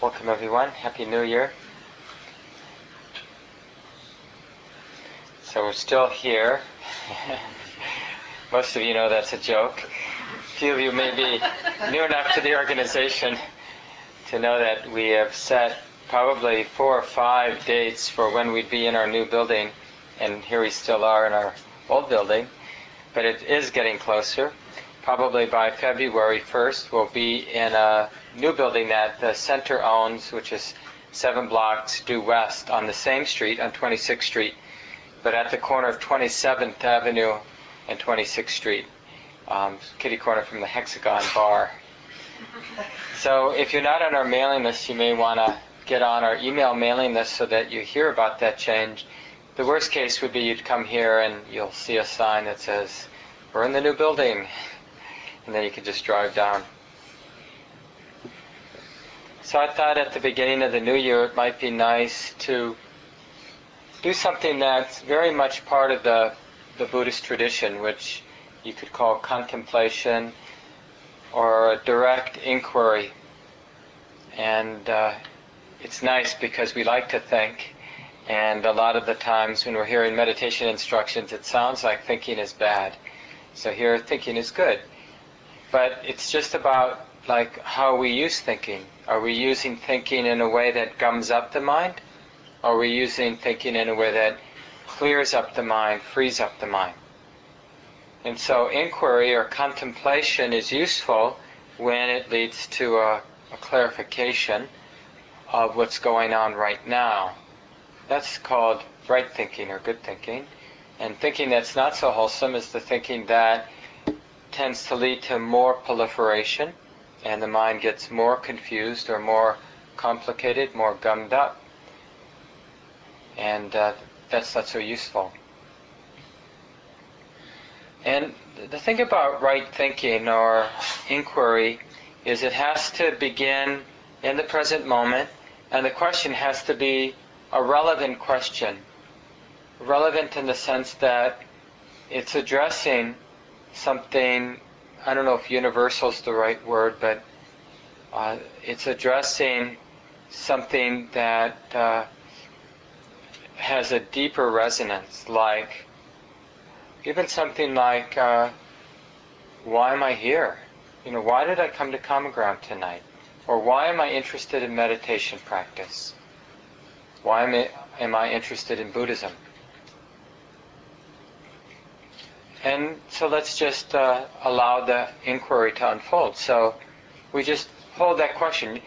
Welcome everyone. Happy New Year. So we're still here. Most of you know that's a joke. A few of you may be new enough to the organization to know that we have set probably four or five dates for when we'd be in our new building, and here we still are in our old building, but it is getting closer. Probably by February 1st, we'll be in a new building that the center owns, which is seven blocks due west on the same street, on 26th Street, but at the corner of 27th Avenue and 26th Street, um, kitty corner from the Hexagon Bar. So if you're not on our mailing list, you may want to get on our email mailing list so that you hear about that change. The worst case would be you'd come here and you'll see a sign that says, We're in the new building. And then you can just drive down. So I thought at the beginning of the new year it might be nice to do something that's very much part of the, the Buddhist tradition, which you could call contemplation or a direct inquiry. And uh, it's nice because we like to think, and a lot of the times when we're hearing meditation instructions, it sounds like thinking is bad. So here, thinking is good. But it's just about like how we use thinking. Are we using thinking in a way that gums up the mind? Are we using thinking in a way that clears up the mind, frees up the mind? And so inquiry or contemplation is useful when it leads to a, a clarification of what's going on right now. That's called right thinking or good thinking. And thinking that's not so wholesome is the thinking that tends to lead to more proliferation and the mind gets more confused or more complicated, more gummed up. And uh, that's not so useful. And the thing about right thinking or inquiry is it has to begin in the present moment and the question has to be a relevant question. Relevant in the sense that it's addressing something, I don't know if universal is the right word, but uh, it's addressing something that uh, has a deeper resonance, like even something like, uh, why am I here? You know, why did I come to Common Ground tonight? Or why am I interested in meditation practice? Why am I, am I interested in Buddhism? And so let's just uh, allow the inquiry to unfold. So we just hold that question.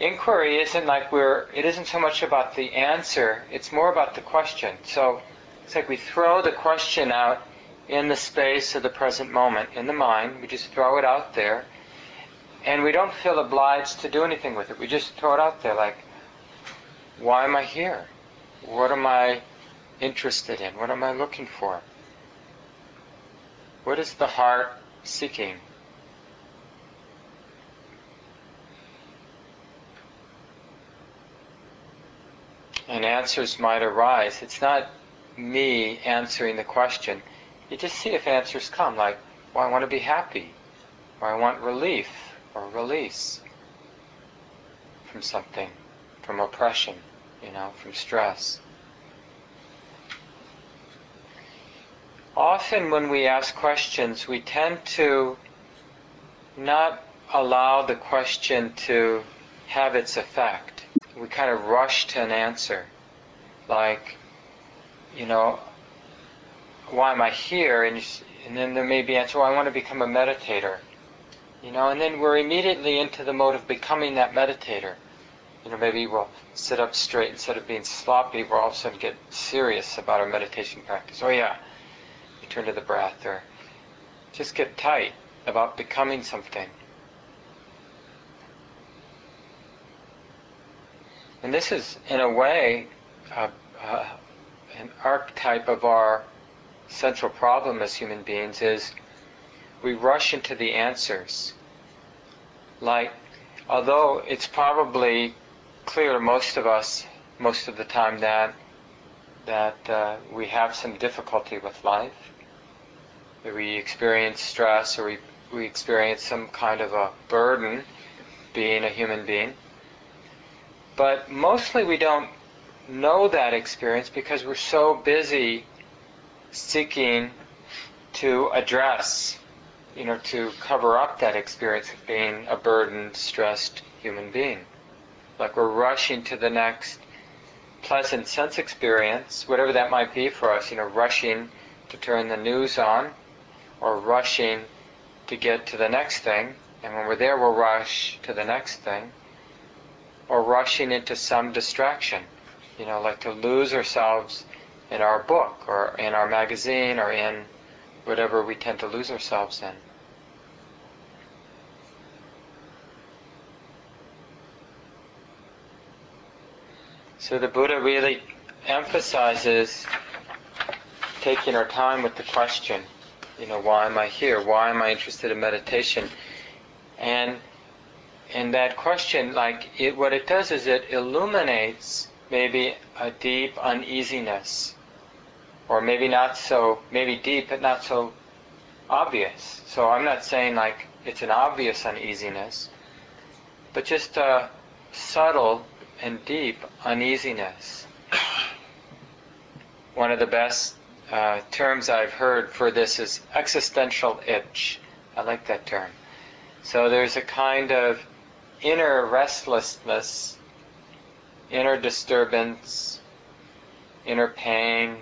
Inquiry isn't like we're, it isn't so much about the answer, it's more about the question. So it's like we throw the question out in the space of the present moment, in the mind. We just throw it out there and we don't feel obliged to do anything with it. We just throw it out there like, why am I here? What am I interested in? What am I looking for? What is the heart seeking? And answers might arise. It's not me answering the question. You just see if answers come, like, well, I want to be happy, or I want relief, or release from something, from oppression, you know, from stress. Often when we ask questions, we tend to not allow the question to have its effect. We kind of rush to an answer. Like, you know, why am I here? And, and then there may be answer, well, I want to become a meditator. You know, and then we're immediately into the mode of becoming that meditator. You know, maybe we'll sit up straight instead of being sloppy. We'll all of a sudden get serious about our meditation practice. Oh yeah, you turn to the breath, or just get tight about becoming something. And this is, in a way, uh, uh, an archetype of our central problem as human beings is we rush into the answers. Like, although it's probably clear to most of us most of the time that that uh, we have some difficulty with life, that we experience stress or we, we experience some kind of a burden being a human being. But mostly we don't know that experience because we're so busy seeking to address, you know, to cover up that experience of being a burdened, stressed human being. Like we're rushing to the next pleasant sense experience, whatever that might be for us, you know, rushing to turn the news on or rushing to get to the next thing. And when we're there, we'll rush to the next thing or rushing into some distraction, you know, like to lose ourselves in our book or in our magazine or in whatever we tend to lose ourselves in. So the Buddha really emphasizes taking our time with the question, you know, why am I here? Why am I interested in meditation? And in that question, like it, what it does is it illuminates maybe a deep uneasiness, or maybe not so, maybe deep but not so obvious. So I'm not saying like it's an obvious uneasiness, but just a subtle and deep uneasiness. One of the best uh, terms I've heard for this is existential itch. I like that term. So there's a kind of inner restlessness, inner disturbance, inner pain,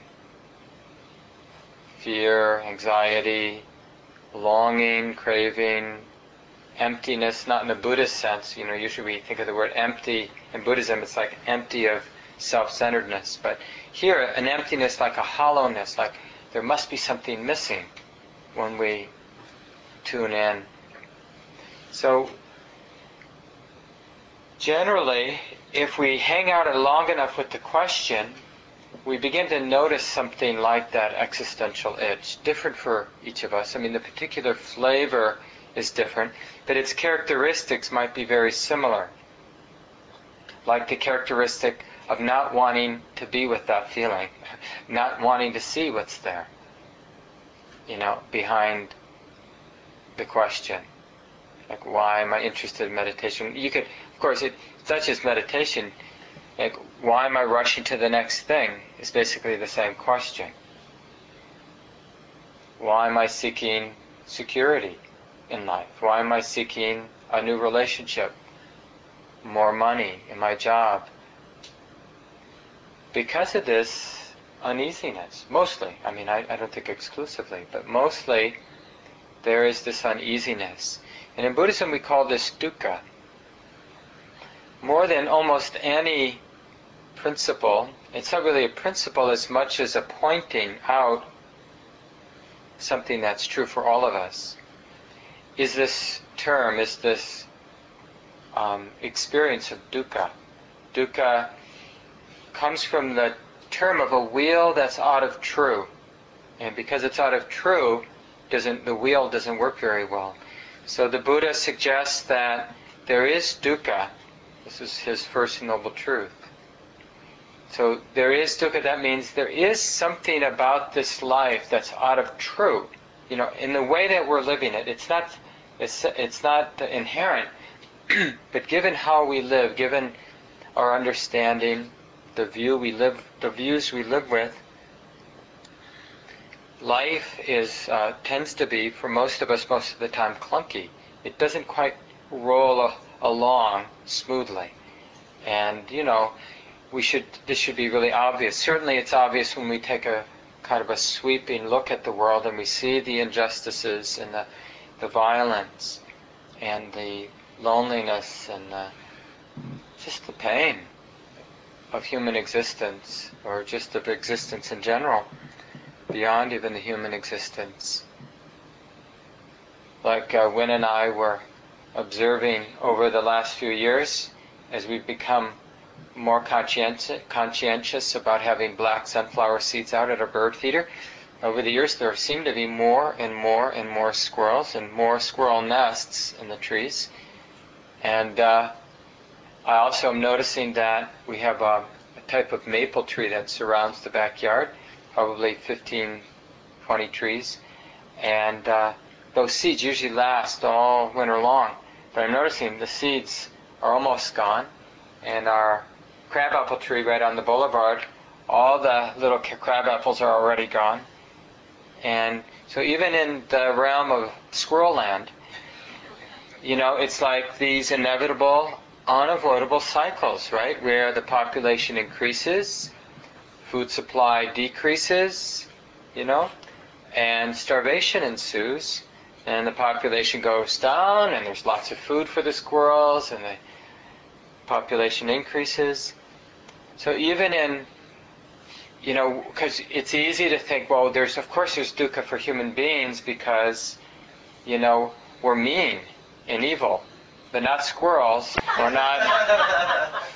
fear, anxiety, longing, craving, emptiness, not in the Buddhist sense. You know, usually we think of the word empty in Buddhism, it's like empty of self-centeredness. But here, an emptiness like a hollowness, like there must be something missing when we tune in. So generally, if we hang out long enough with the question, we begin to notice something like that existential itch, different for each of us. I mean, the particular flavor is different, but its characteristics might be very similar. Like the characteristic of not wanting to be with that feeling, not wanting to see what's there, you know, behind the question. Like, why am I interested in meditation? You could, of course, it, it's not just meditation. Like, why am I rushing to the next thing? Is basically the same question. Why am I seeking security in life? Why am I seeking a new relationship? More money in my job? Because of this uneasiness, mostly. I mean, I, I don't think exclusively, but mostly there is this uneasiness. And in Buddhism, we call this dukkha. More than almost any principle, it's not really a principle as much as a pointing out something that's true for all of us. Is this term, is this um, experience of dukkha? Dukkha comes from the term of a wheel that's out of true. And because it's out of true, doesn't the wheel doesn't work very well. So the Buddha suggests that there is dukkha. This is his first noble truth. So there is dukkha. That means there is something about this life that's out of true. You know, in the way that we're living it, it's not. It's it's not inherent. but given how we live, given our understanding, the view we live, the views we live with, life is uh, tends to be for most of us most of the time clunky. It doesn't quite roll a, along smoothly, and you know we should this should be really obvious. Certainly, it's obvious when we take a kind of a sweeping look at the world and we see the injustices and the the violence and the loneliness and the, just the pain of human existence or just of existence in general beyond even the human existence. Like uh, Win and I were observing over the last few years as we've become more conscientious, conscientious about having black sunflower seeds out at our bird feeder. Over the years, there seem to be more and more and more squirrels and more squirrel nests in the trees. And uh, I also am noticing that we have a, a type of maple tree that surrounds the backyard probably 15, 20 trees. And uh, those seeds usually last all winter long. But I'm noticing the seeds are almost gone. and our crabapple tree right on the boulevard, all the little crabapples are already gone. And so even in the realm of squirrel land, you know, it's like these inevitable, unavoidable cycles, right? Where the population increases, food supply decreases, you know, and starvation ensues, and the population goes down, and there's lots of food for the squirrels, and the population increases. So even in, you know, because it's easy to think, well, there's of course there's dukkha for human beings because, you know, we're mean and evil, but not squirrels. We're not.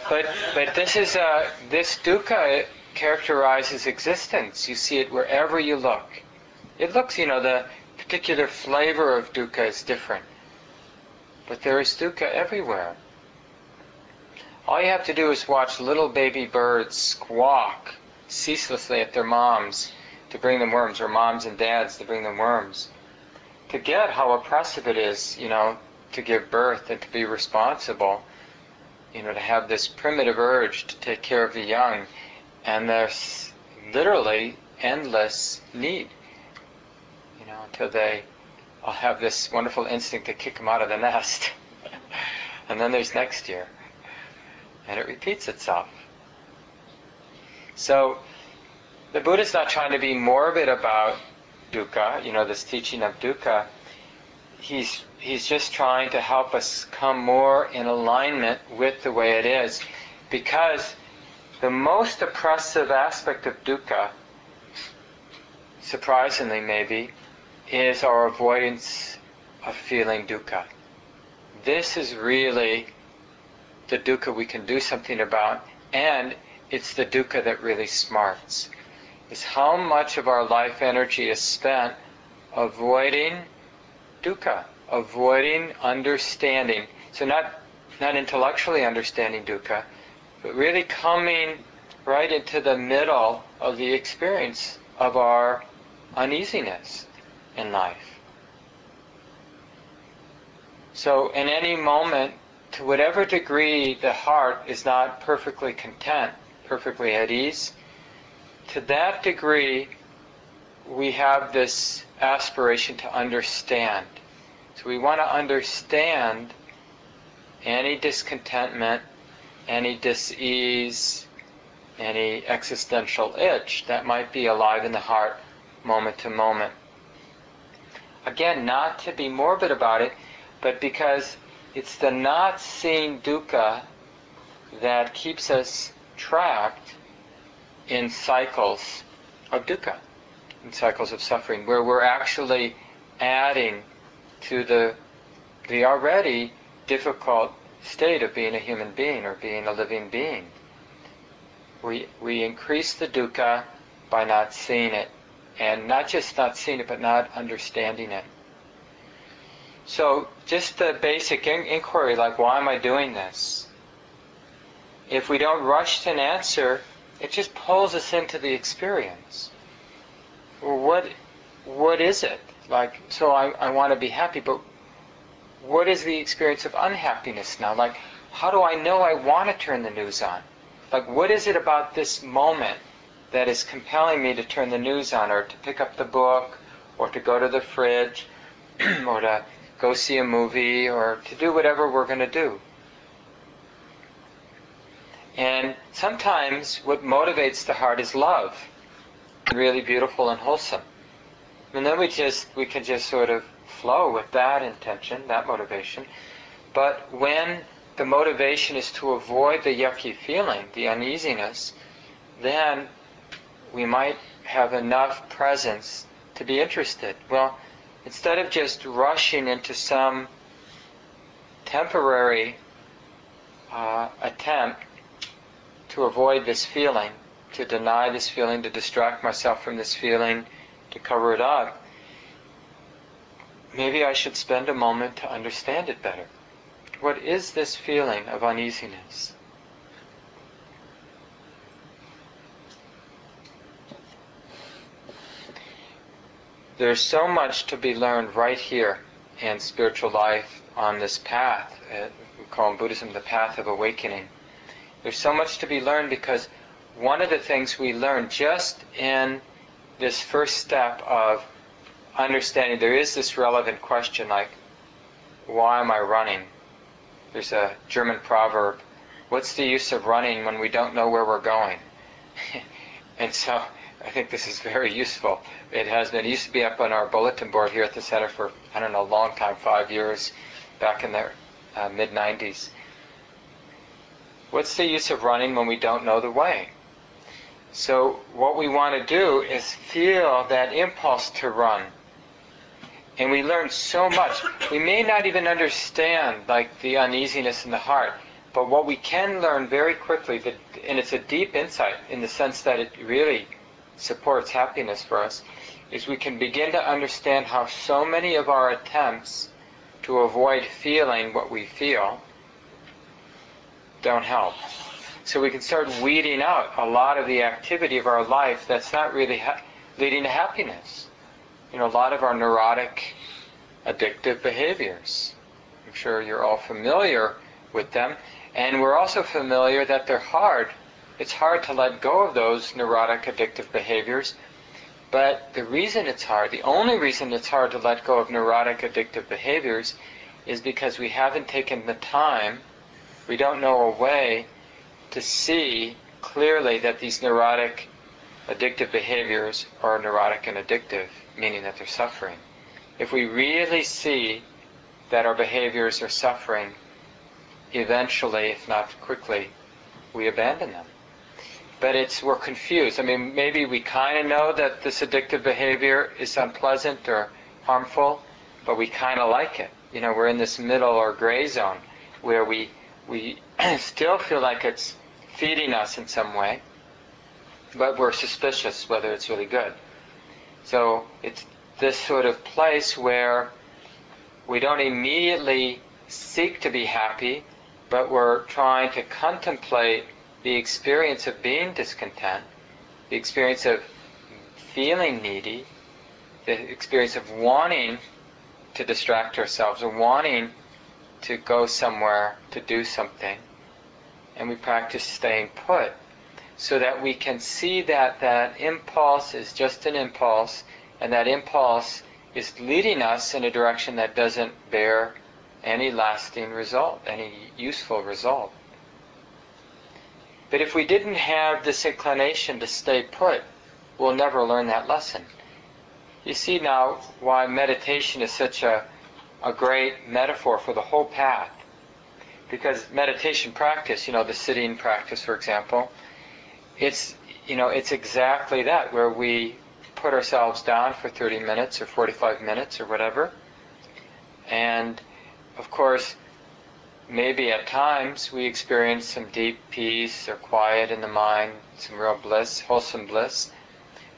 but but this is a this dukkha characterizes existence. You see it wherever you look. It looks, you know, the particular flavor of dukkha is different, but there is dukkha everywhere. All you have to do is watch little baby birds squawk ceaselessly at their moms to bring them worms, or moms and dads to bring them worms. To get how oppressive it is, you know, to give birth and to be responsible, you know, to have this primitive urge to take care of the young, and there's literally endless need, you know, until they all have this wonderful instinct to kick them out of the nest. and then there's next year and it repeats itself. So the Buddha's not trying to be morbid about dukkha, you know, this teaching of dukkha. He's he's just trying to help us come more in alignment with the way it is. Because the most oppressive aspect of dukkha, surprisingly maybe, is our avoidance of feeling dukkha. This is really the dukkha we can do something about, and it's the dukkha that really smarts. Is how much of our life energy is spent avoiding dukkha, avoiding understanding. So not not intellectually understanding dukkha, but really coming right into the middle of the experience of our uneasiness in life. So in any moment to whatever degree the heart is not perfectly content, perfectly at ease, to that degree we have this aspiration to understand. So we want to understand any discontentment, any dis-ease, any existential itch that might be alive in the heart moment to moment. Again, not to be morbid about it, but because it's the not seeing dukkha that keeps us trapped in cycles of dukkha, in cycles of suffering, where we're actually adding to the the already difficult state of being a human being or being a living being. We we increase the dukkha by not seeing it, and not just not seeing it, but not understanding it. So just the basic in- inquiry, like why am I doing this? If we don't rush to an answer, it just pulls us into the experience. Well, what what is it? Like, so I, I want to be happy, but what is the experience of unhappiness now? Like, how do I know I want to turn the news on? Like, what is it about this moment that is compelling me to turn the news on, or to pick up the book, or to go to the fridge, or to go see a movie or to do whatever we're going to do. And sometimes what motivates the heart is love, really beautiful and wholesome. And then we just we can just sort of flow with that intention, that motivation. But when the motivation is to avoid the yucky feeling, the uneasiness, then we might have enough presence to be interested. Well, instead of just rushing into some temporary uh, attempt to avoid this feeling, to deny this feeling, to distract myself from this feeling, to cover it up, maybe I should spend a moment to understand it better. What is this feeling of uneasiness? There's so much to be learned right here in spiritual life on this path. Uh, we call in Buddhism the path of awakening. There's so much to be learned because one of the things we learn just in this first step of understanding there is this relevant question like, why am I running? There's a German proverb, what's the use of running when we don't know where we're going? and so I think this is very useful. It has been, it used to be up on our bulletin board here at the center for, I don't know, a long time, five years, back in the uh, mid 90s. What's the use of running when we don't know the way? So, what we want to do is feel that impulse to run. And we learn so much. We may not even understand, like, the uneasiness in the heart, but what we can learn very quickly, that, and it's a deep insight in the sense that it really supports happiness for us, is we can begin to understand how so many of our attempts to avoid feeling what we feel don't help. So we can start weeding out a lot of the activity of our life that's not really ha- leading to happiness. You know, a lot of our neurotic, addictive behaviors. I'm sure you're all familiar with them. And we're also familiar that they're hard. It's hard to let go of those neurotic, addictive behaviors. But the reason it's hard, the only reason it's hard to let go of neurotic, addictive behaviors is because we haven't taken the time, we don't know a way to see clearly that these neurotic, addictive behaviors are neurotic and addictive, meaning that they're suffering. If we really see that our behaviors are suffering, eventually, if not quickly, we abandon them. But it's we're confused. I mean, maybe we kind of know that this addictive behavior is unpleasant or harmful, but we kind of like it. You know, we're in this middle or gray zone where we we still feel like it's feeding us in some way, but we're suspicious whether it's really good. So it's this sort of place where we don't immediately seek to be happy, but we're trying to contemplate the experience of being discontent, the experience of feeling needy, the experience of wanting to distract ourselves or wanting to go somewhere to do something. And we practice staying put so that we can see that that impulse is just an impulse and that impulse is leading us in a direction that doesn't bear any lasting result, any useful result. But if we didn't have this inclination to stay put, we'll never learn that lesson. You see now why meditation is such a, a great metaphor for the whole path. Because meditation practice, you know, the sitting practice, for example, it's, you know, it's exactly that, where we put ourselves down for 30 minutes or 45 minutes or whatever. And, of course, maybe at times we experience some deep peace or quiet in the mind, some real bliss, wholesome bliss.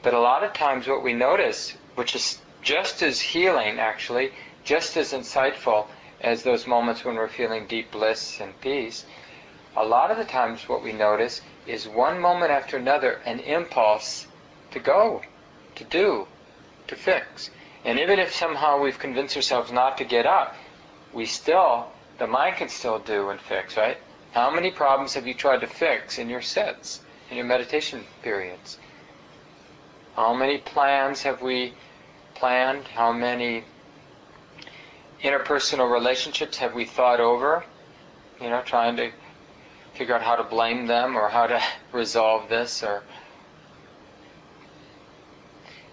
But a lot of times what we notice, which is just as healing actually, just as insightful as those moments when we're feeling deep bliss and peace, a lot of the times what we notice is one moment after another an impulse to go, to do, to fix. And even if somehow we've convinced ourselves not to get up, we still the mind can still do and fix, right? How many problems have you tried to fix in your sits, in your meditation periods? How many plans have we planned? How many interpersonal relationships have we thought over? You know, trying to figure out how to blame them or how to resolve this or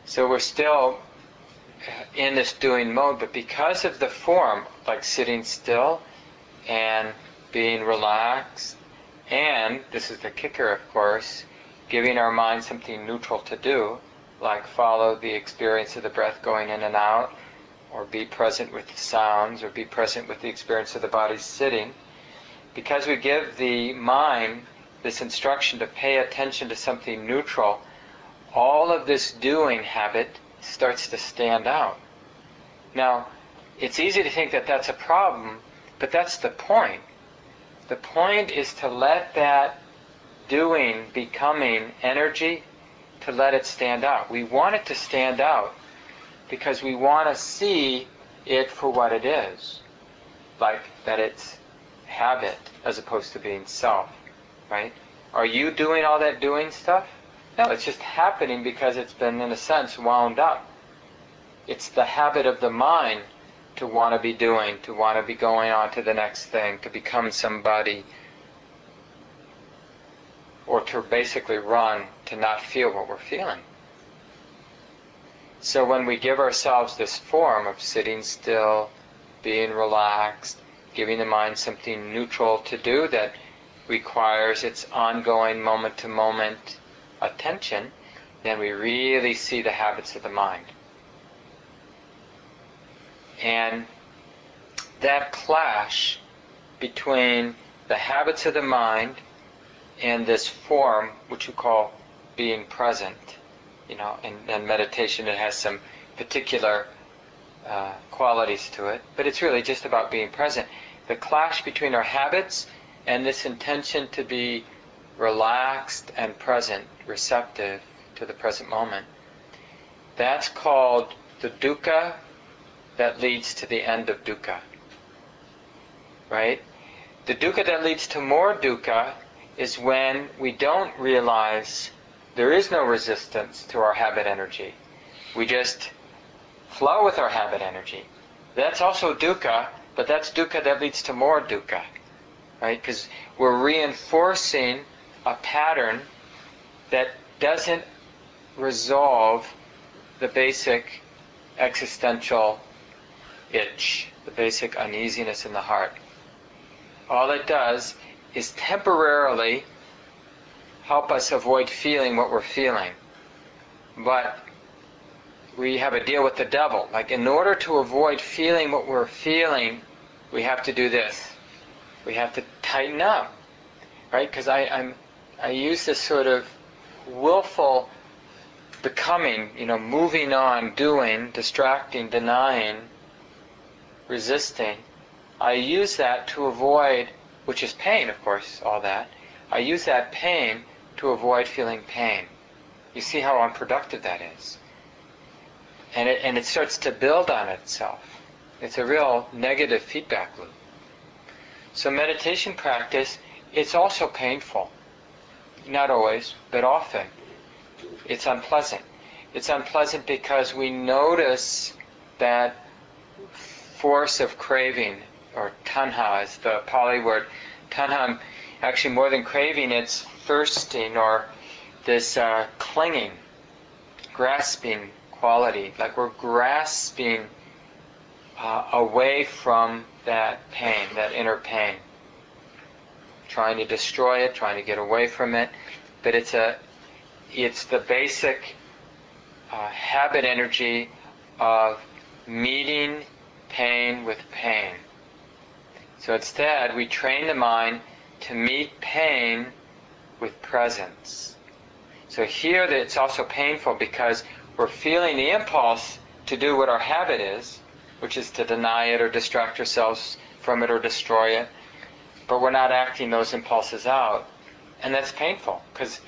so we're still in this doing mode, but because of the form, like sitting still, and being relaxed, and this is the kicker, of course, giving our mind something neutral to do, like follow the experience of the breath going in and out, or be present with sounds, or be present with the experience of the body sitting. Because we give the mind this instruction to pay attention to something neutral, all of this doing habit starts to stand out. Now, it's easy to think that that's a problem but that's the point. The point is to let that doing, becoming energy, to let it stand out. We want it to stand out because we want to see it for what it is. Like that it's habit as opposed to being self. right? Are you doing all that doing stuff? No, it's just happening because it's been, in a sense, wound up. It's the habit of the mind to want to be doing, to want to be going on to the next thing, to become somebody, or to basically run, to not feel what we're feeling. So when we give ourselves this form of sitting still, being relaxed, giving the mind something neutral to do that requires its ongoing moment to moment attention, then we really see the habits of the mind. And that clash between the habits of the mind and this form, which we call being present, you know, and, and meditation, it has some particular uh, qualities to it, but it's really just about being present. The clash between our habits and this intention to be relaxed and present, receptive to the present moment, that's called the dukkha that leads to the end of dukkha. Right? The dukkha that leads to more dukkha is when we don't realize there is no resistance to our habit energy. We just flow with our habit energy. That's also dukkha, but that's dukkha that leads to more dukkha. Right? Because we're reinforcing a pattern that doesn't resolve the basic existential itch, the basic uneasiness in the heart. All it does is temporarily help us avoid feeling what we're feeling. But we have a deal with the devil. Like, in order to avoid feeling what we're feeling, we have to do this. We have to tighten up, right? Because I, I'm, I use this sort of willful becoming, you know, moving on, doing, distracting, denying, resisting. I use that to avoid, which is pain, of course, all that. I use that pain to avoid feeling pain. You see how unproductive that is. And it, and it starts to build on itself. It's a real negative feedback loop. So meditation practice, it's also painful. Not always, but often. It's unpleasant. It's unpleasant because we notice that force of craving, or tanha is the Pali word. Tanha, actually more than craving, it's thirsting or this uh, clinging, grasping quality. Like we're grasping uh, away from that pain, that inner pain. Trying to destroy it, trying to get away from it. But it's a, it's the basic uh, habit energy of meeting pain with pain. So instead, we train the mind to meet pain with presence. So here it's also painful because we're feeling the impulse to do what our habit is, which is to deny it or distract ourselves from it or destroy it, but we're not acting those impulses out. And that's painful because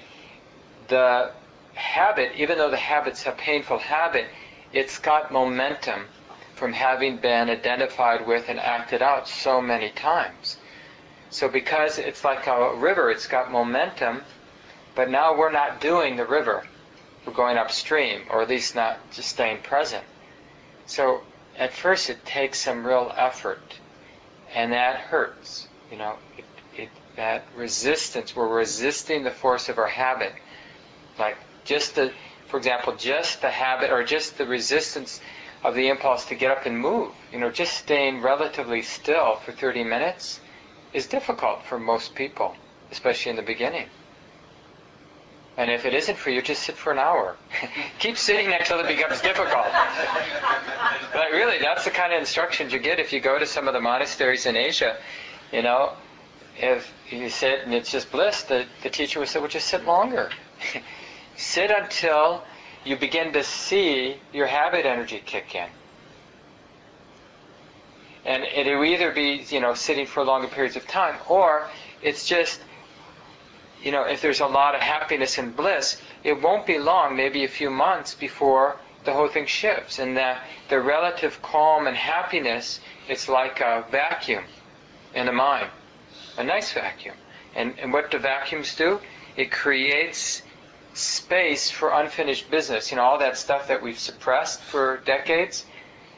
the habit, even though the habit's a painful habit, it's got momentum from having been identified with and acted out so many times. So because it's like a river, it's got momentum, but now we're not doing the river. We're going upstream, or at least not just staying present. So at first it takes some real effort, and that hurts. You know, it, it, that resistance, we're resisting the force of our habit. Like just the, for example, just the habit or just the resistance of the impulse to get up and move. You know, just staying relatively still for 30 minutes is difficult for most people, especially in the beginning. And if it isn't for you, just sit for an hour. Keep sitting until it becomes difficult. but really, that's the kind of instructions you get if you go to some of the monasteries in Asia. You know, if you sit and it's just bliss, the, the teacher would say, well, just sit longer. sit until you begin to see your habit energy kick in. And it'll either be, you know, sitting for longer periods of time, or it's just, you know, if there's a lot of happiness and bliss, it won't be long, maybe a few months before the whole thing shifts. And the, the relative calm and happiness, it's like a vacuum in the mind, a nice vacuum. And, and what do vacuums do? It creates space for unfinished business. You know, all that stuff that we've suppressed for decades,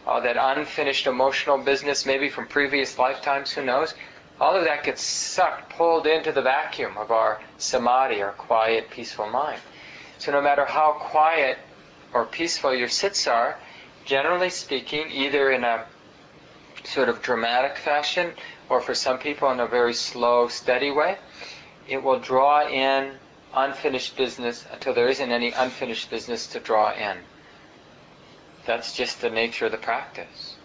all that unfinished emotional business, maybe from previous lifetimes, who knows? All of that gets sucked, pulled into the vacuum of our samadhi, our quiet, peaceful mind. So no matter how quiet or peaceful your sits are, generally speaking, either in a sort of dramatic fashion or for some people in a very slow, steady way, it will draw in unfinished business until there isn't any unfinished business to draw in. That's just the nature of the practice.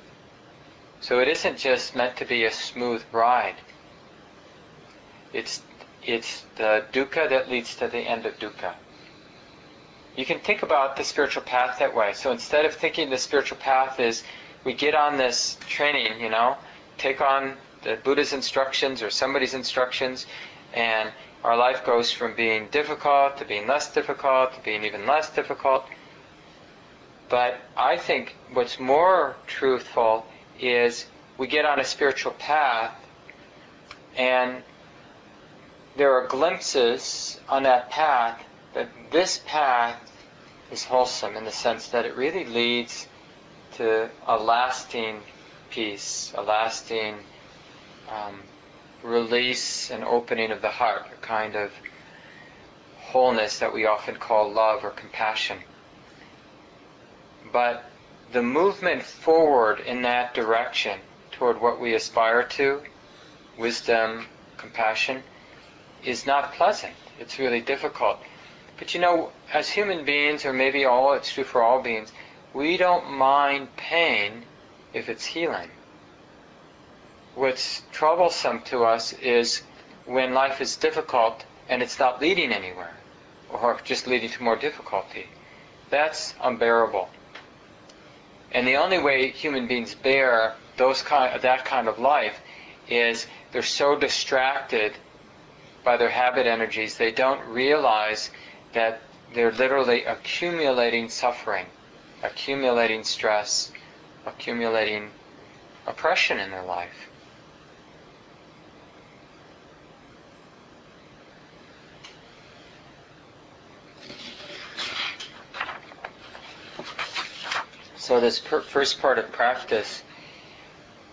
So it isn't just meant to be a smooth ride. It's it's the dukkha that leads to the end of dukkha. You can think about the spiritual path that way. So instead of thinking the spiritual path is we get on this training, you know, take on the Buddha's instructions or somebody's instructions, and our life goes from being difficult to being less difficult to being even less difficult. But I think what's more truthful is we get on a spiritual path and there are glimpses on that path that this path is wholesome in the sense that it really leads to a lasting peace, a lasting um, release and opening of the heart, a kind of wholeness that we often call love or compassion. But the movement forward in that direction toward what we aspire to, wisdom, compassion, is not pleasant. It's really difficult. But you know, as human beings, or maybe all, it's true for all beings, we don't mind pain if it's healing what's troublesome to us is when life is difficult and it's not leading anywhere or just leading to more difficulty. That's unbearable. And the only way human beings bear those kind, that kind of life is they're so distracted by their habit energies they don't realize that they're literally accumulating suffering, accumulating stress, accumulating oppression in their life. So this per- first part of practice,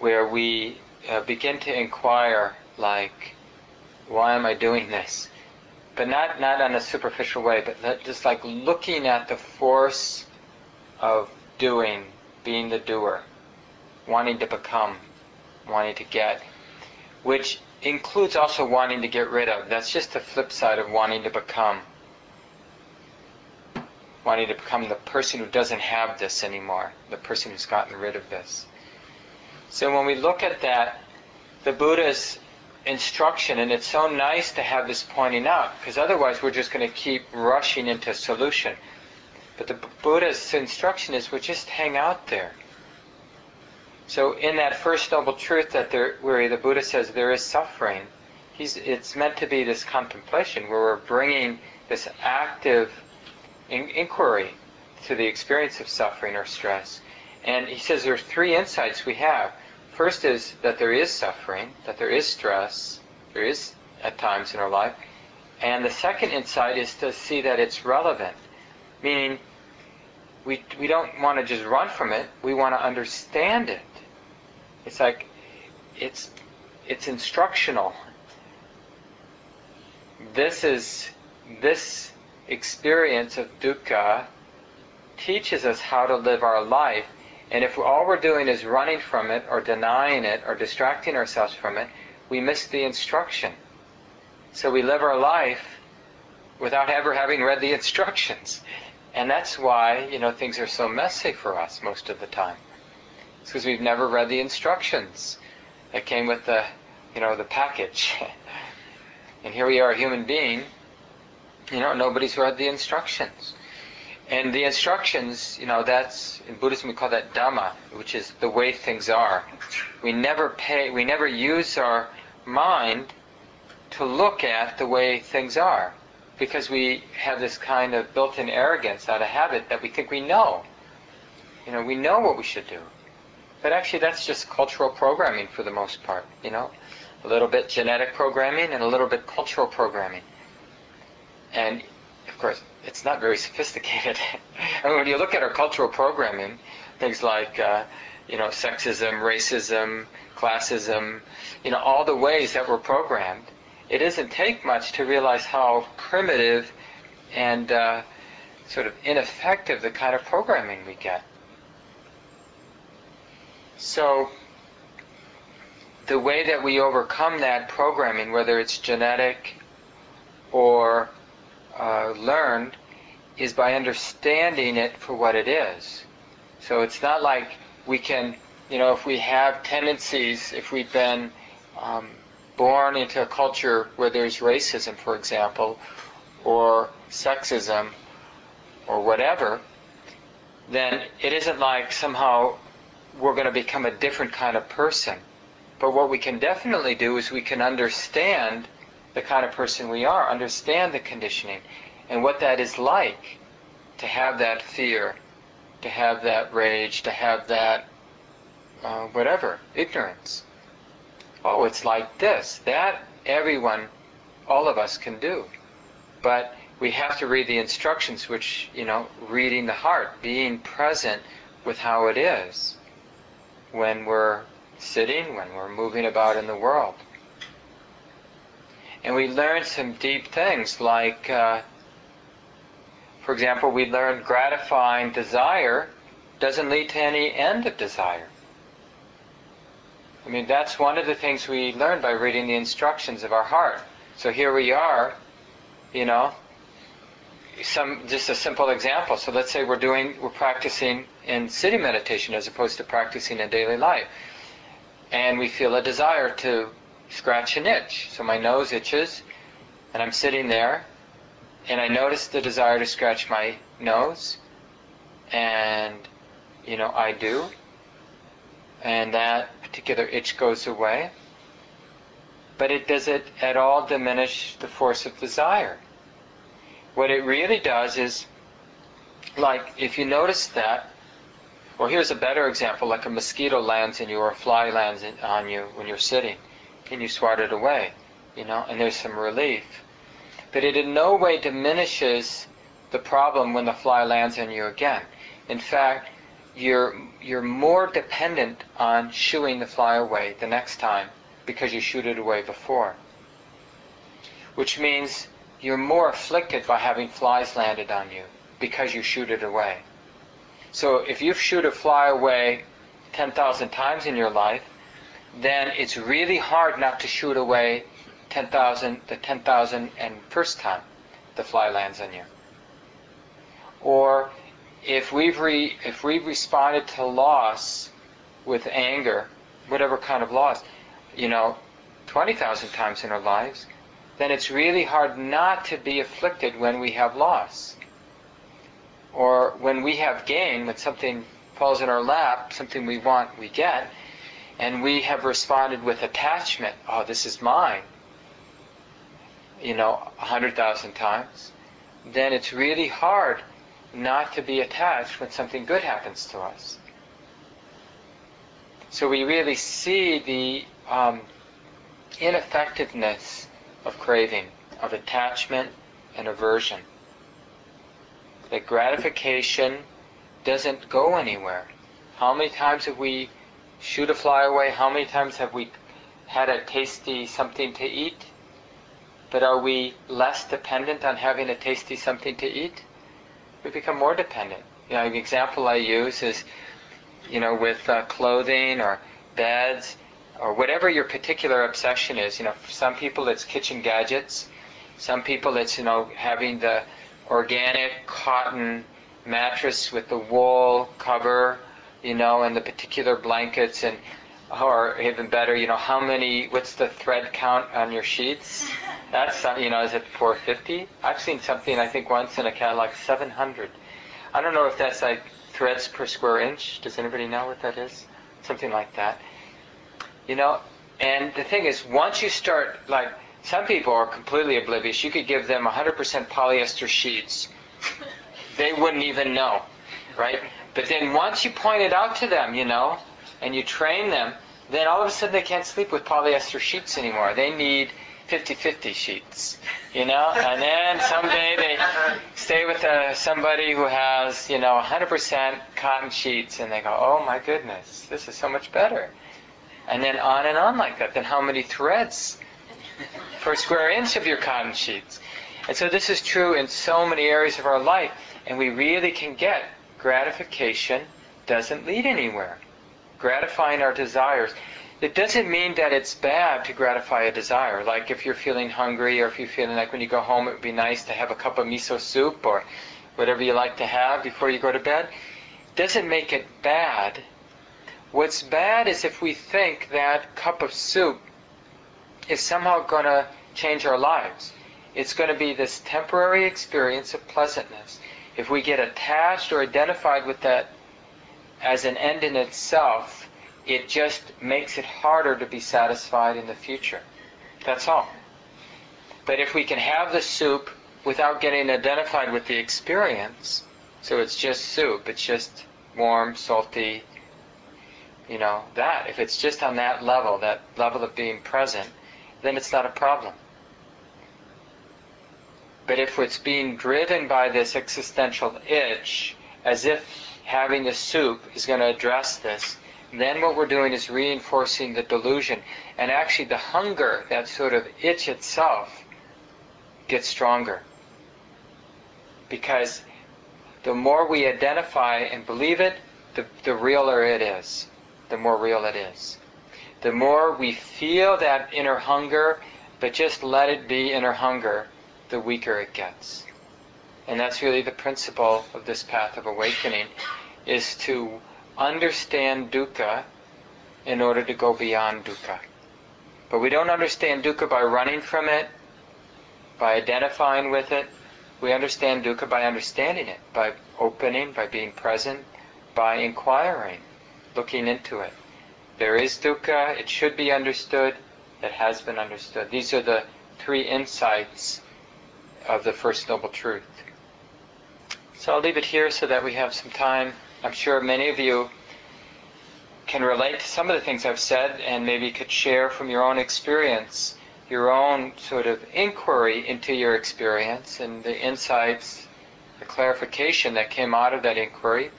where we uh, begin to inquire, like, why am I doing this? But not not on a superficial way, but just like looking at the force of doing, being the doer, wanting to become, wanting to get, which includes also wanting to get rid of. That's just the flip side of wanting to become wanting to become the person who doesn't have this anymore, the person who's gotten rid of this. So when we look at that, the Buddha's instruction, and it's so nice to have this pointing out, because otherwise we're just going to keep rushing into solution. But the Buddha's instruction is we just hang out there. So in that first noble truth that there, where the Buddha says there is suffering, it's meant to be this contemplation where we're bringing this active in- inquiry to the experience of suffering or stress. And he says there are three insights we have. First is that there is suffering, that there is stress, there is at times in our life. And the second insight is to see that it's relevant, meaning we, we don't want to just run from it, we want to understand it. It's like it's it's instructional. This is this experience of dukkha teaches us how to live our life. And if all we're doing is running from it or denying it or distracting ourselves from it, we miss the instruction. So we live our life without ever having read the instructions. And that's why, you know, things are so messy for us most of the time. It's because we've never read the instructions that came with the, you know, the package. and here we are, a human being, you know, nobody's read the instructions. And the instructions, you know, that's in Buddhism we call that Dhamma, which is the way things are. We never pay, we never use our mind to look at the way things are, because we have this kind of built-in arrogance out of habit that we think we know. You know, we know what we should do, but actually that's just cultural programming for the most part. You know, a little bit genetic programming, and a little bit cultural programming. And of course, it's not very sophisticated. Mean, when you look at our cultural programming, things like uh, you know sexism, racism, classism, you know all the ways that we're programmed, it doesn't take much to realize how primitive and uh, sort of ineffective the kind of programming we get. So the way that we overcome that programming, whether it's genetic or uh, learned, is by understanding it for what it is. So it's not like we can, you know, if we have tendencies, if we've been um, born into a culture where there's racism, for example, or sexism, or whatever, then it isn't like somehow we're going to become a different kind of person. But what we can definitely do is we can understand the kind of person we are, understand the conditioning, and what that is like to have that fear, to have that rage, to have that uh, whatever, ignorance. Oh, it's like this. That everyone, all of us can do. But we have to read the instructions, which, you know, reading the heart, being present with how it is when we're sitting, when we're moving about in the world. And we learn some deep things like, uh, for example, we learn gratifying desire doesn't lead to any end of desire. I mean, that's one of the things we learn by reading the instructions of our heart. So here we are, you know, some just a simple example. So let's say we're doing we're practicing in sitting meditation as opposed to practicing in daily life. And we feel a desire to scratch an itch. So my nose itches and I'm sitting there and I notice the desire to scratch my nose and you know I do and that particular itch goes away. But it does it at all diminish the force of desire. What it really does is, like, if you notice that, or here's a better example, like a mosquito lands in you or a fly lands on you when you're sitting, and you swat it away, you know, and there's some relief. But it in no way diminishes the problem when the fly lands on you again. In fact, you're you're more dependent on shooing the fly away the next time because you shoot it away before. Which means you're more afflicted by having flies landed on you because you shoot it away. So if you shoot a fly away 10,000 times in your life, then it's really hard not to shoot away 10,000, the 10,000 and first time the fly lands on you. Or if we've re, if we've responded to loss with anger, whatever kind of loss, you know, 20,000 times in our lives, then it's really hard not to be afflicted when we have loss. Or when we have gain, when something falls in our lap, something we want, we get, and we have responded with attachment, oh, this is mine, you know, a hundred thousand times, then it's really hard not to be attached when something good happens to us. So we really see the um, ineffectiveness of craving, of attachment and aversion. That gratification doesn't go anywhere. How many times have we shoot a fly away? How many times have we had a tasty something to eat? But are we less dependent on having a tasty something to eat? We become more dependent. You know, the example I use is, you know, with uh, clothing or beds or whatever your particular obsession is. You know, for some people it's kitchen gadgets. Some people it's you know having the organic cotton mattress with the wool cover, you know, and the particular blankets and or even better, you know, how many, what's the thread count on your sheets? That's, you know, is it 450? I've seen something, I think, once in a catalog, 700. I don't know if that's like threads per square inch. Does anybody know what that is? Something like that. You know, and the thing is, once you start, like, some people are completely oblivious. You could give them 100% polyester sheets. They wouldn't even know, right? But then once you point it out to them, you know, and you train them, then all of a sudden they can't sleep with polyester sheets anymore. They need 50-50 sheets, you know. And then someday they stay with uh, somebody who has, you know, 100% cotton sheets, and they go, "Oh my goodness, this is so much better." And then on and on like that. Then how many threads per square inch of your cotton sheets? And so this is true in so many areas of our life, and we really can get gratification doesn't lead anywhere. Gratifying our desires. It doesn't mean that it's bad to gratify a desire. Like if you're feeling hungry or if you're feeling like when you go home it would be nice to have a cup of miso soup or whatever you like to have before you go to bed. Doesn't make it bad. What's bad is if we think that cup of soup is somehow going to change our lives. It's going to be this temporary experience of pleasantness. If we get attached or identified with that as an end in itself, it just makes it harder to be satisfied in the future. That's all. But if we can have the soup without getting identified with the experience, so it's just soup, it's just warm, salty, you know, that, if it's just on that level, that level of being present, then it's not a problem. But if it's being driven by this existential itch, as if having the soup is going to address this, then what we're doing is reinforcing the delusion. And actually, the hunger, that sort of itch itself, gets stronger. Because the more we identify and believe it, the, the realer it is. The more real it is. The more we feel that inner hunger, but just let it be inner hunger, the weaker it gets. And that's really the principle of this path of awakening, is to understand dukkha in order to go beyond dukkha. But we don't understand dukkha by running from it, by identifying with it. We understand dukkha by understanding it, by opening, by being present, by inquiring, looking into it. There is dukkha, it should be understood, it has been understood. These are the three insights of the First Noble Truth. So I'll leave it here so that we have some time. I'm sure many of you can relate to some of the things I've said and maybe could share from your own experience, your own sort of inquiry into your experience and the insights, the clarification that came out of that inquiry.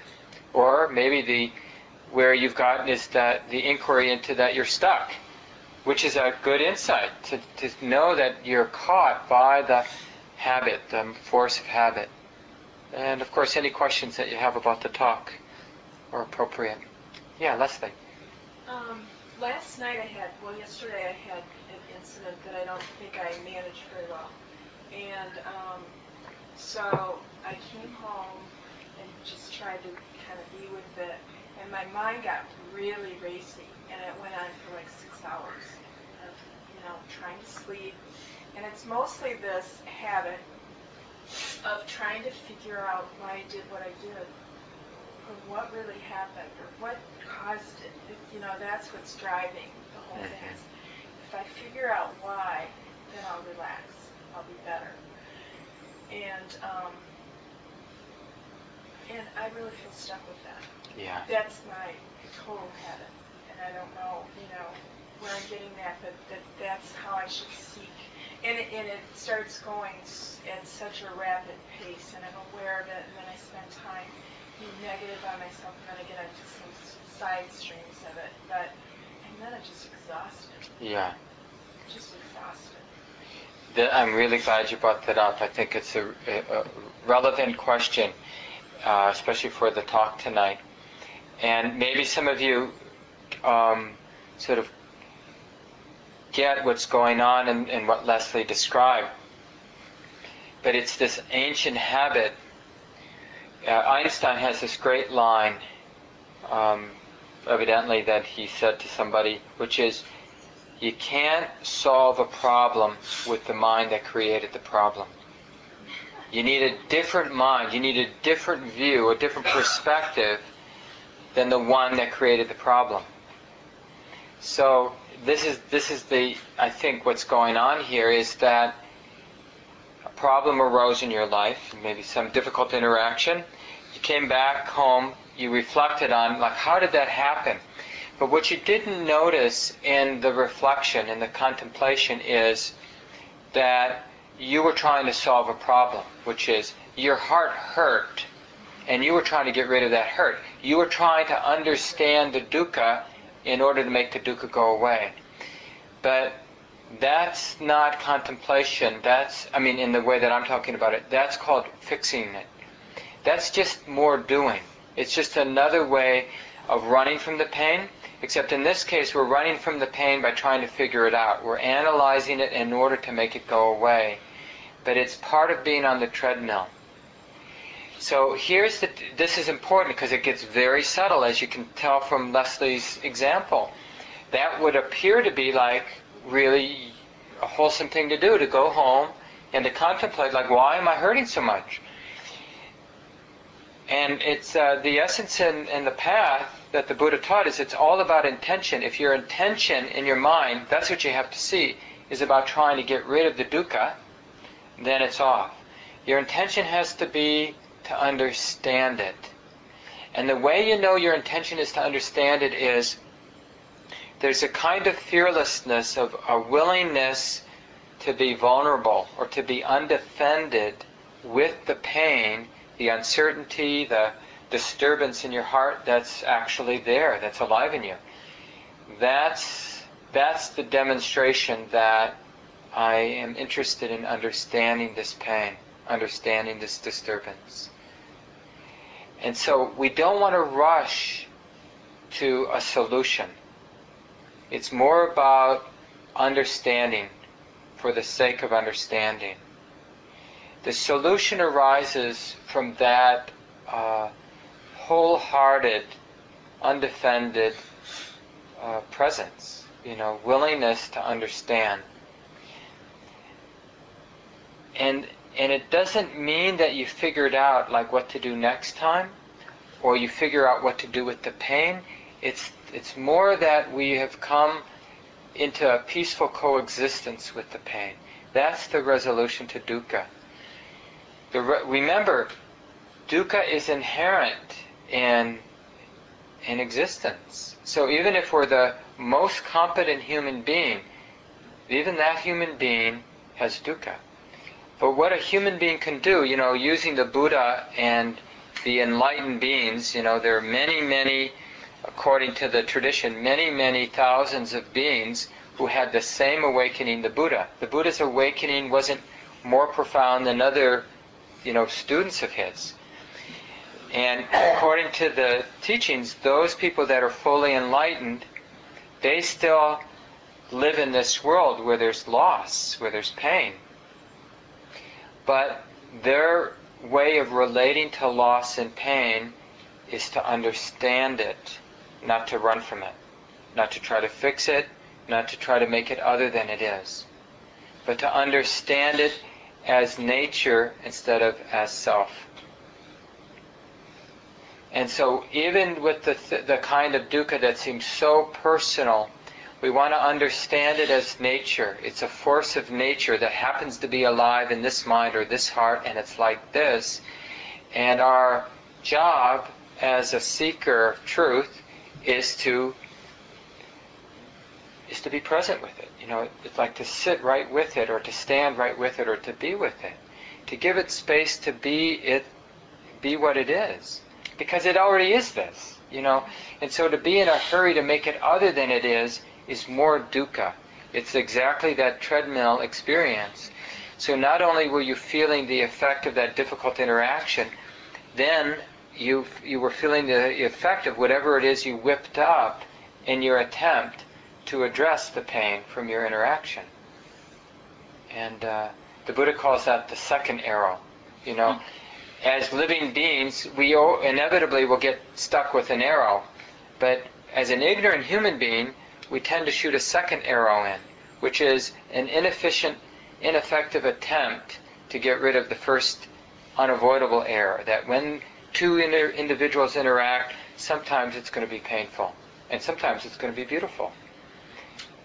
Or maybe the where you've gotten is that the inquiry into that you're stuck, which is a good insight to, to know that you're caught by the habit, the force of habit. And of course, any questions that you have about the talk are appropriate. Yeah, Leslie. Um, last night I had, well, yesterday I had an incident that I don't think I managed very well. And um, so I came home and just tried to kind of be with it. And my mind got really racy. And it went on for like six hours of, you know, trying to sleep. And it's mostly this habit of trying to figure out why I did what I did, or what really happened, or what caused it. You know, that's what's driving the whole thing. If I figure out why, then I'll relax. I'll be better. And um, and I really feel stuck with that. Yeah. That's my total habit, and I don't know, you know, where I'm getting that, but that that's how I should seek and it, and it starts going at such a rapid pace, and I'm aware of it, and then I spend time being negative on myself, and then I get into some side streams of it. But and then I'm just exhausted. Yeah. Just exhausted. The, I'm really glad you brought that up. I think it's a, a relevant question, uh, especially for the talk tonight. And maybe some of you um, sort of get what's going on and, and what Leslie described. But it's this ancient habit. Uh, Einstein has this great line, um, evidently, that he said to somebody, which is, you can't solve a problem with the mind that created the problem. You need a different mind, you need a different view, a different perspective than the one that created the problem. So this is this is the I think what's going on here is that a problem arose in your life, maybe some difficult interaction. You came back home, you reflected on like how did that happen? But what you didn't notice in the reflection, in the contemplation, is that you were trying to solve a problem, which is your heart hurt, and you were trying to get rid of that hurt. You were trying to understand the dukkha in order to make the dukkha go away. But that's not contemplation. That's, I mean, in the way that I'm talking about it, that's called fixing it. That's just more doing. It's just another way of running from the pain, except in this case, we're running from the pain by trying to figure it out. We're analyzing it in order to make it go away. But it's part of being on the treadmill. So here's the, this is important because it gets very subtle, as you can tell from Leslie's example. That would appear to be like really a wholesome thing to do, to go home and to contemplate, like, why am I hurting so much? And it's uh, the essence in, in the path that the Buddha taught is it's all about intention. If your intention in your mind, that's what you have to see, is about trying to get rid of the dukkha, then it's off. Your intention has to be to understand it. And the way you know your intention is to understand it is there's a kind of fearlessness of a willingness to be vulnerable or to be undefended with the pain, the uncertainty, the disturbance in your heart that's actually there, that's alive in you. That's that's the demonstration that I am interested in understanding this pain, understanding this disturbance. And so we don't want to rush to a solution. It's more about understanding for the sake of understanding. The solution arises from that uh, wholehearted, undefended uh, presence, you know, willingness to understand. And and it doesn't mean that you figured out like what to do next time or you figure out what to do with the pain. It's it's more that we have come into a peaceful coexistence with the pain. That's the resolution to dukkha. Re- remember, dukkha is inherent in in existence. So even if we're the most competent human being, even that human being has dukkha. But what a human being can do, you know, using the Buddha and the enlightened beings, you know, there are many, many, according to the tradition, many, many thousands of beings who had the same awakening the Buddha. The Buddha's awakening wasn't more profound than other, you know, students of his. And according to the teachings, those people that are fully enlightened, they still live in this world where there's loss, where there's pain. But their way of relating to loss and pain is to understand it, not to run from it, not to try to fix it, not to try to make it other than it is, but to understand it as nature instead of as self. And so, even with the, th- the kind of dukkha that seems so personal, we want to understand it as nature. It's a force of nature that happens to be alive in this mind or this heart, and it's like this. And our job as a seeker of truth is to is to be present with it. You know, it's like to sit right with it, or to stand right with it, or to be with it, to give it space to be it, be what it is, because it already is this. You know, and so to be in a hurry to make it other than it is is more dukkha. It's exactly that treadmill experience. So not only were you feeling the effect of that difficult interaction, then you you were feeling the effect of whatever it is you whipped up in your attempt to address the pain from your interaction. And uh, the Buddha calls that the second arrow. You know, as living beings, we inevitably will get stuck with an arrow, but as an ignorant human being, we tend to shoot a second arrow in, which is an inefficient, ineffective attempt to get rid of the first unavoidable error. That when two inter- individuals interact, sometimes it's going to be painful, and sometimes it's going to be beautiful.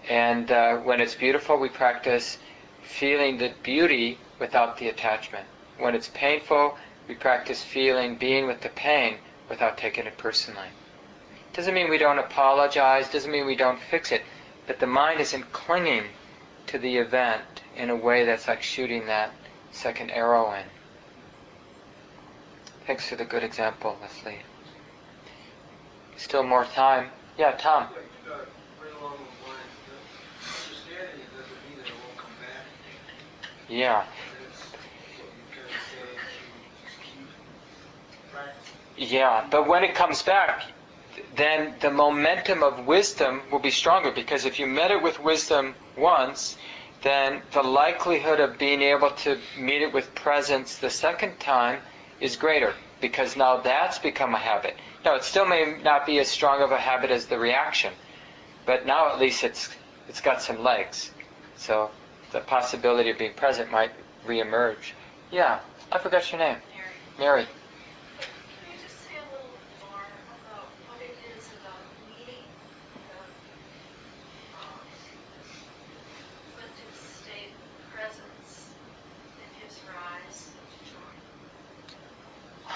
And uh, when it's beautiful, we practice feeling the beauty without the attachment. When it's painful, we practice feeling being with the pain without taking it personally Doesn't mean we don't apologize, doesn't mean we don't fix it, but the mind isn't clinging to the event in a way that's like shooting that second arrow in. Thanks for the good example, Leslie. Still more time. Yeah, Tom. Yeah. Yeah, but when it comes back, then the momentum of wisdom will be stronger because if you met it with wisdom once, then the likelihood of being able to meet it with presence the second time is greater because now that's become a habit. Now it still may not be as strong of a habit as the reaction, but now at least it's it's got some legs. So the possibility of being present might reemerge. Yeah, I forgot your name. Mary. Mary.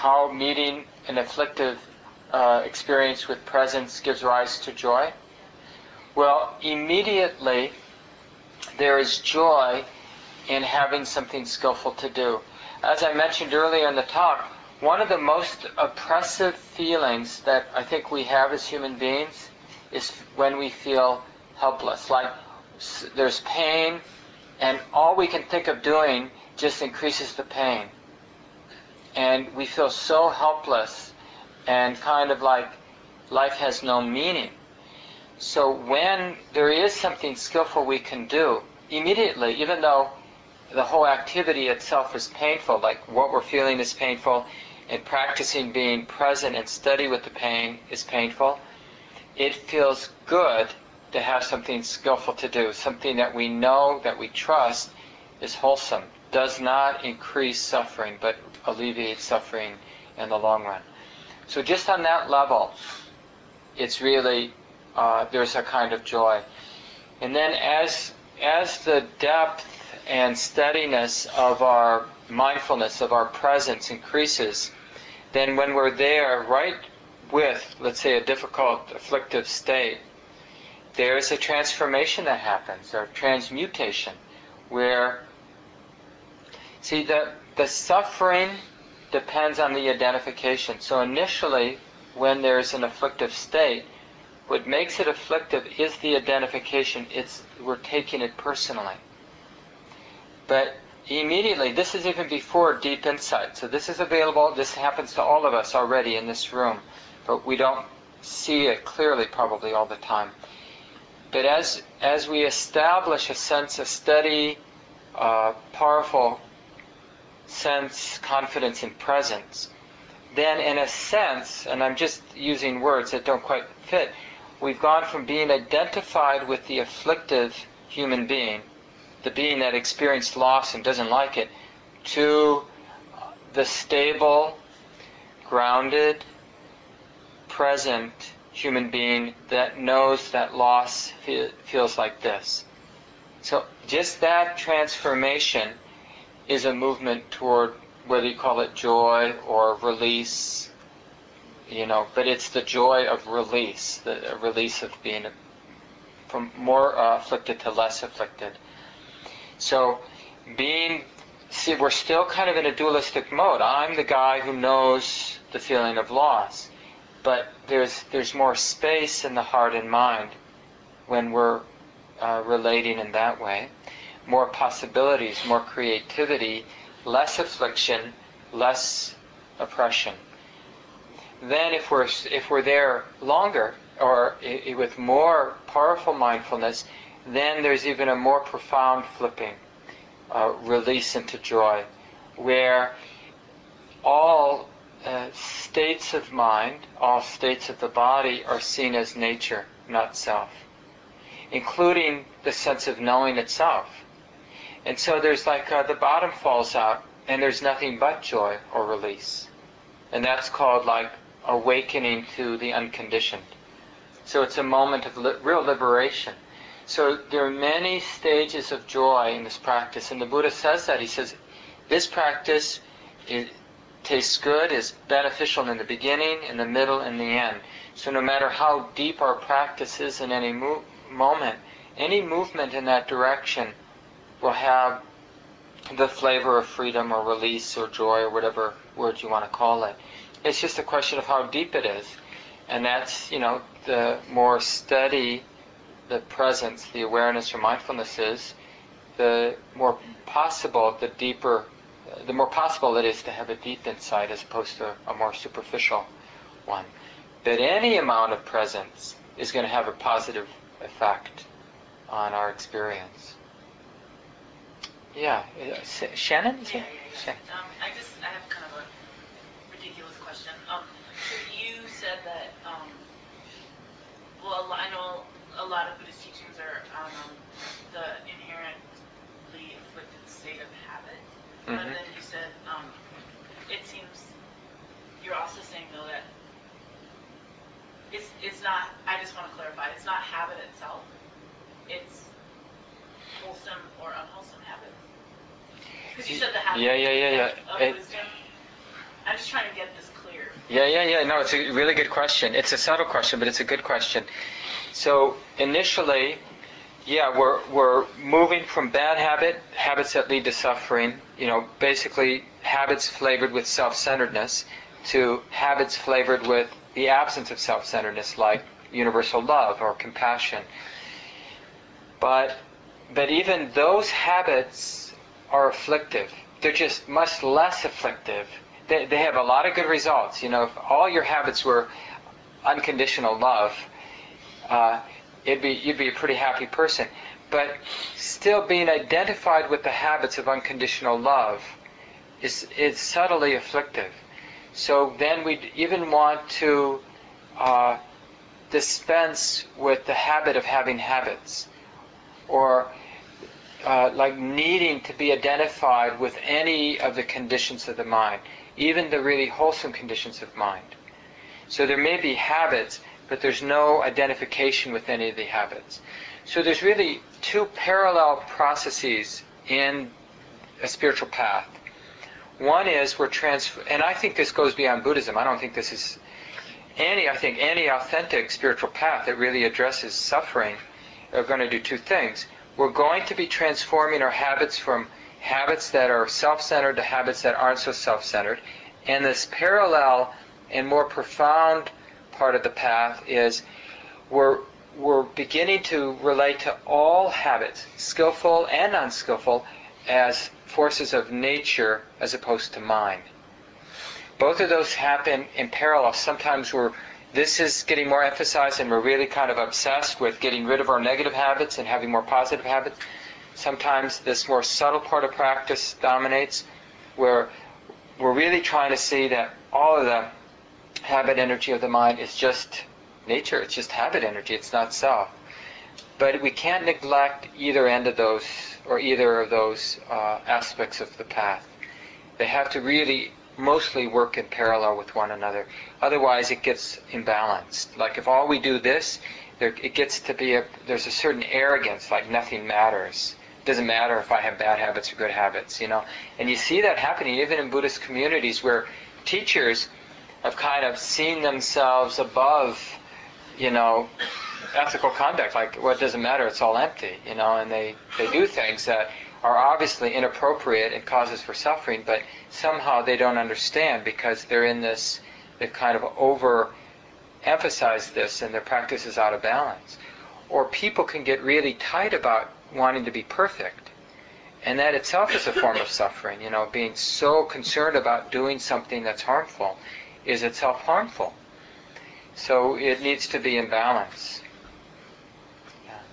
How meeting an afflictive uh, experience with presence gives rise to joy? Well, immediately there is joy in having something skillful to do. As I mentioned earlier in the talk, one of the most oppressive feelings that I think we have as human beings is when we feel helpless. Like there's pain, and all we can think of doing just increases the pain and we feel so helpless and kind of like life has no meaning. So when there is something skillful we can do, immediately, even though the whole activity itself is painful, like what we're feeling is painful, and practicing being present and steady with the pain is painful, it feels good to have something skillful to do, something that we know, that we trust is wholesome, does not increase suffering, but alleviates suffering in the long run. So just on that level, it's really uh, there's a kind of joy. And then as as the depth and steadiness of our mindfulness of our presence increases, then when we're there, right with, let's say, a difficult afflictive state, there's a transformation that happens, or transmutation, where see the the suffering depends on the identification. So initially, when there's an afflictive state, what makes it afflictive is the identification. It's we're taking it personally. But immediately, this is even before deep insight. So this is available. This happens to all of us already in this room, but we don't see it clearly probably all the time. But as as we establish a sense of steady, uh, powerful sense, confidence, and presence, then in a sense, and I'm just using words that don't quite fit, we've gone from being identified with the afflictive human being, the being that experienced loss and doesn't like it, to the stable, grounded, present human being that knows that loss feels like this. So just that transformation is a movement toward whether you call it joy or release, you know, but it's the joy of release, the release of being from more uh, afflicted to less afflicted. So, being, see, we're still kind of in a dualistic mode. I'm the guy who knows the feeling of loss, but there's there's more space in the heart and mind when we're uh, relating in that way more possibilities, more creativity, less affliction, less oppression. Then, if we're if we're there longer or with more powerful mindfulness, then there's even a more profound flipping, uh, release into joy, where all uh, states of mind, all states of the body are seen as nature, not self, including the sense of knowing itself. And so there's like uh, the bottom falls out, and there's nothing but joy or release. And that's called like awakening to the unconditioned. So it's a moment of li- real liberation. So there are many stages of joy in this practice, and the Buddha says that. He says, this practice it tastes good, is beneficial in the beginning, in the middle, and the end. So no matter how deep our practice is in any mo- moment, any movement in that direction will have the flavor of freedom or release or joy or whatever word you want to call it. It's just a question of how deep it is. And that's, you know, the more steady the presence, the awareness or mindfulness is, the more possible, the deeper, the more possible it is to have a deep insight as opposed to a more superficial one. That any amount of presence is going to have a positive effect on our experience. Yeah, uh, Shannon? Yeah, yeah, yeah. Shannon. Um, I just, I have kind of a ridiculous question. Um, so you said that, um, well, I know a lot of Buddhist teachings are on um, the inherently afflicted state of habit. But Mhm. then you said, um, it seems you're also saying though that it's it's not. I just want to clarify. It's not habit itself. It's wholesome or unwholesome habit. Because you said the habit Yeah, yeah, yeah, yeah. It- I'm just trying to get this clear. Yeah, yeah, yeah. No, it's a really good question. It's a subtle question, but it's a good question. So initially, yeah, we're we're moving from bad habit, habits that lead to suffering. You know, basically habits flavored with self-centeredness, to habits flavored with the absence of self-centeredness, like universal love or compassion. But but even those habits are afflictive. They're just much less afflictive. They, they have a lot of good results. You know, if all your habits were unconditional love, uh, it'd be you'd be a pretty happy person. But still being identified with the habits of unconditional love is is subtly afflictive. So then we'd even want to uh, dispense with the habit of having habits, or uh, like needing to be identified with any of the conditions of the mind, even the really wholesome conditions of mind. So there may be habits, but there's no identification with any of the habits. So there's really two parallel processes in a spiritual path. One is we're trans, and I think this goes beyond Buddhism. I don't think this is any. I think any authentic spiritual path that really addresses suffering are going to do two things. We're going to be transforming our habits from habits that are self-centered to habits that aren't so self-centered. And this parallel and more profound part of the path is we're we're beginning to relate to all habits, skillful and unskillful, as forces of nature as opposed to mind. Both of those happen in parallel. Sometimes we're this is getting more emphasized and we're really kind of obsessed with getting rid of our negative habits and having more positive habits. Sometimes this more subtle part of practice dominates where we're really trying to see that all of the habit energy of the mind is just nature, it's just habit energy, it's not self. But we can't neglect either end of those or either of those uh, aspects of the path. They have to really mostly work in parallel with one another. Otherwise, it gets imbalanced. Like if all we do this, there, it gets to be a there's a certain arrogance, like nothing matters. It doesn't matter if I have bad habits or good habits, you know. And you see that happening even in Buddhist communities where teachers have kind of seen themselves above, you know, ethical conduct. Like, well, doesn't matter; it's all empty, you know. And they they do things that are obviously inappropriate and causes for suffering, but somehow they don't understand because they're in this, they've kind of over emphasized this and their practice is out of balance. Or people can get really tight about wanting to be perfect. And that itself is a form of suffering. You know, being so concerned about doing something that's harmful is itself harmful. So it needs to be in balance.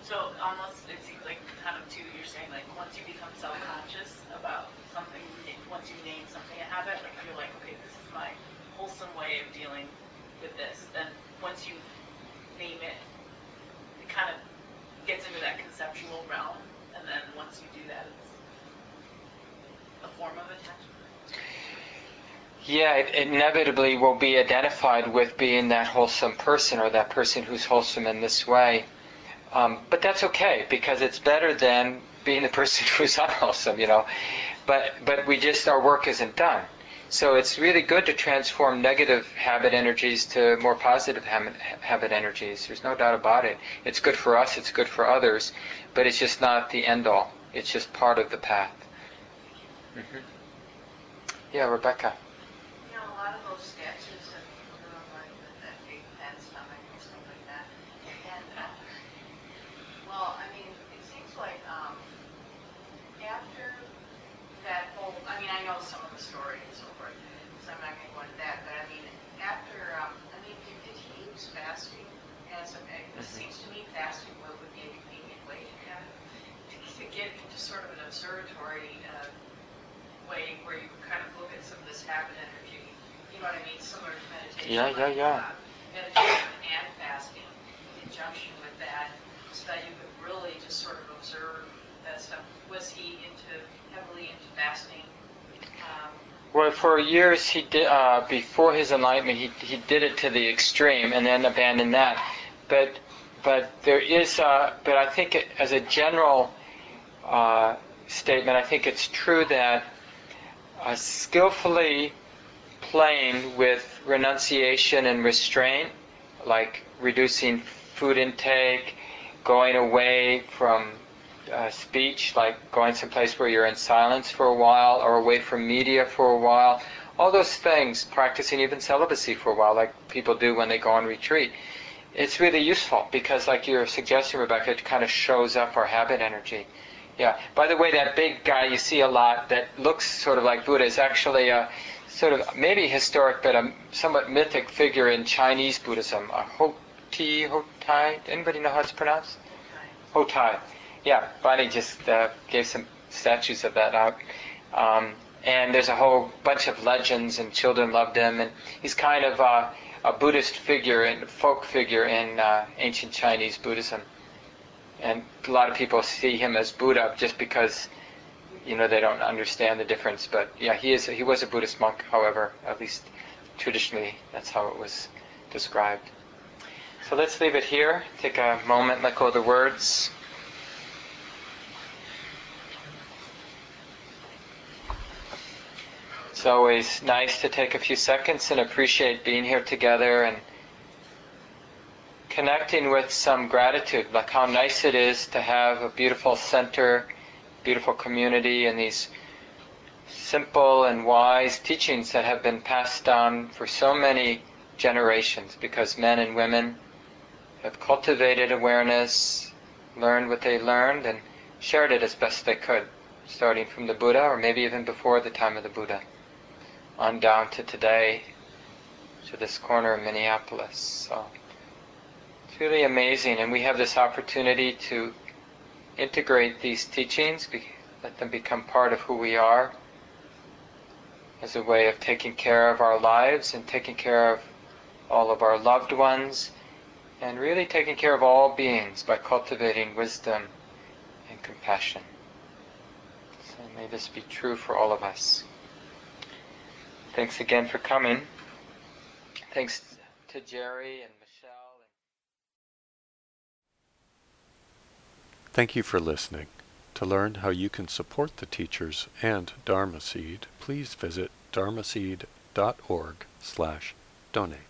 So um, almost it seems like kind of too. You're saying like once you become self-conscious about something, once you name something a habit, like you're like, okay, this is my wholesome way of dealing with this. Then once you name it, it kind of gets into that conceptual realm, and then once you do that, it's a form of attachment. Yeah, it inevitably will be identified with being that wholesome person or that person who's wholesome in this way. Um, but that's okay because it's better than being the person who's unwholesome, you know. But but we just our work isn't done. So it's really good to transform negative habit energies to more positive habit, habit energies. There's no doubt about it. It's good for us, it's good for others, but it's just not the end all. It's just part of the path. hmm Yeah, Rebecca. You know, a lot of those statues of people like with that big fat stomach and stuff like that. And, uh, well, I mean, it seems like, um, after that whole, I mean, I know some of the story and so I'm not gonna go into that, but I mean, after, um, I mean, did, did he use fasting as a, it Mhm. seems to me fasting would, would be a convenient way to kind of, to, to get into sort of an observatory, uh, way where you kind of look at some of this habit energy, you know what I mean, similar to meditation. Yeah, yeah, like, yeah. uh, Meditation and fasting in conjunction with that, so that you could really just sort of observe that stuff. Was he into, heavily into fasting? Um, Well, for years he did. Uh, before his enlightenment, he he did it to the extreme and then abandoned that. But but there is. Uh, but I think it, as a general uh, statement, I think it's true that skillfully playing with renunciation and restraint, like reducing food intake, going away from uh, speech, like going someplace where you're in silence for a while, or away from media for a while. All those things, practicing even celibacy for a while, like people do when they go on retreat. It's really useful because, like you're suggesting, Rebecca, it kind of shows up our habit energy. Yeah. By the way, that big guy you see a lot that looks sort of like Buddha is actually a sort of maybe historic but a somewhat mythic figure in Chinese Buddhism. A Hoti Hotai. Anybody know how it's pronounced? Hotai. Yeah, Bonnie just uh, gave some statues of that out. Um, and there's a whole bunch of legends, and children loved him. And he's kind of uh, a Buddhist figure and folk figure in uh, ancient Chinese Buddhism. And a lot of people see him as Buddha just because, you know, they don't understand the difference. But yeah, he is. He was a Buddhist monk, however, at least traditionally, that's how it was described. So let's leave it here. Take a moment, let go of the words. It's always nice to take a few seconds and appreciate being here together and connecting with some gratitude, like how nice it is to have a beautiful center, beautiful community, and these simple and wise teachings that have been passed down for so many generations because men and women have cultivated awareness, learned what they learned, and shared it as best they could, starting from the Buddha or maybe even before the time of the Buddha, on down to today, to this corner of Minneapolis. So it's really amazing, and we have this opportunity to integrate these teachings, let them become part of who we are, as a way of taking care of our lives and taking care of all of our loved ones, and really taking care of all beings by cultivating wisdom and compassion. So may this be true for all of us. Thanks again for coming. Thanks to Jerry and Michelle. Thank you for listening. To learn how you can support the teachers and Dharma Seed, please visit dharmaseed.org slash donate.